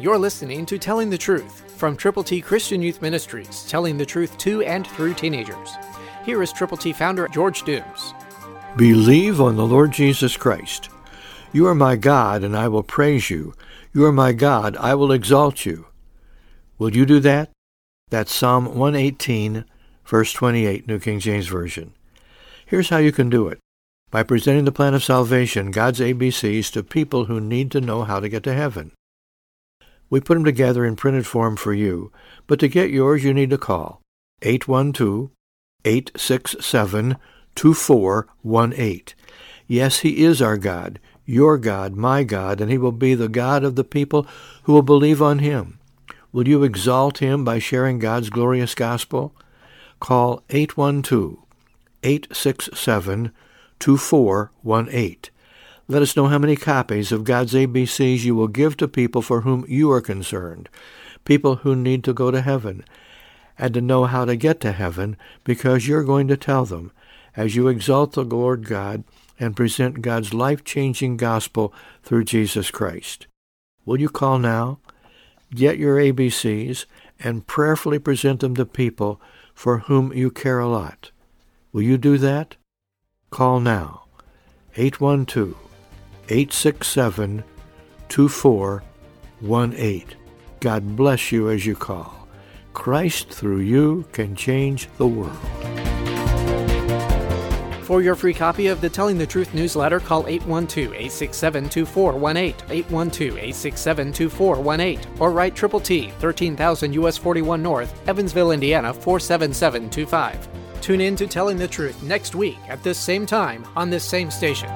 You're listening to Telling the Truth from Triple T Christian Youth Ministries, telling the truth to and through teenagers. Here is Triple T founder George Dooms. Believe on the Lord Jesus Christ. You are my God, and I will praise you. You are my God, I will exalt you. Will you do that? That's Psalm 118, verse 28, New King James Version. Here's how you can do it. By presenting the plan of salvation, God's ABCs, to people who need to know how to get to heaven. We put them together in printed form for you, but to get yours you need to call 812-867-2418. Yes, He is our God, your God, my God, and He will be the God of the people who will believe on Him. Will you exalt Him by sharing God's glorious gospel? Call 812-867-2418. Let us know how many copies of God's ABCs you will give to people for whom you are concerned, people who need to go to heaven, and to know how to get to heaven because you're going to tell them as you exalt the Lord God and present God's life-changing gospel through Jesus Christ. Will you call now? Get your ABCs and prayerfully present them to people for whom you care a lot. Will you do that? Call now. 812 867 2418. God bless you as you call. Christ through you can change the world. For your free copy of the Telling the Truth newsletter, call 812-867-2418, 812-867-2418, or write Triple T, 13,000 US 41 North, Evansville, Indiana 47725. Tune in to Telling the Truth next week at this same time on this same station.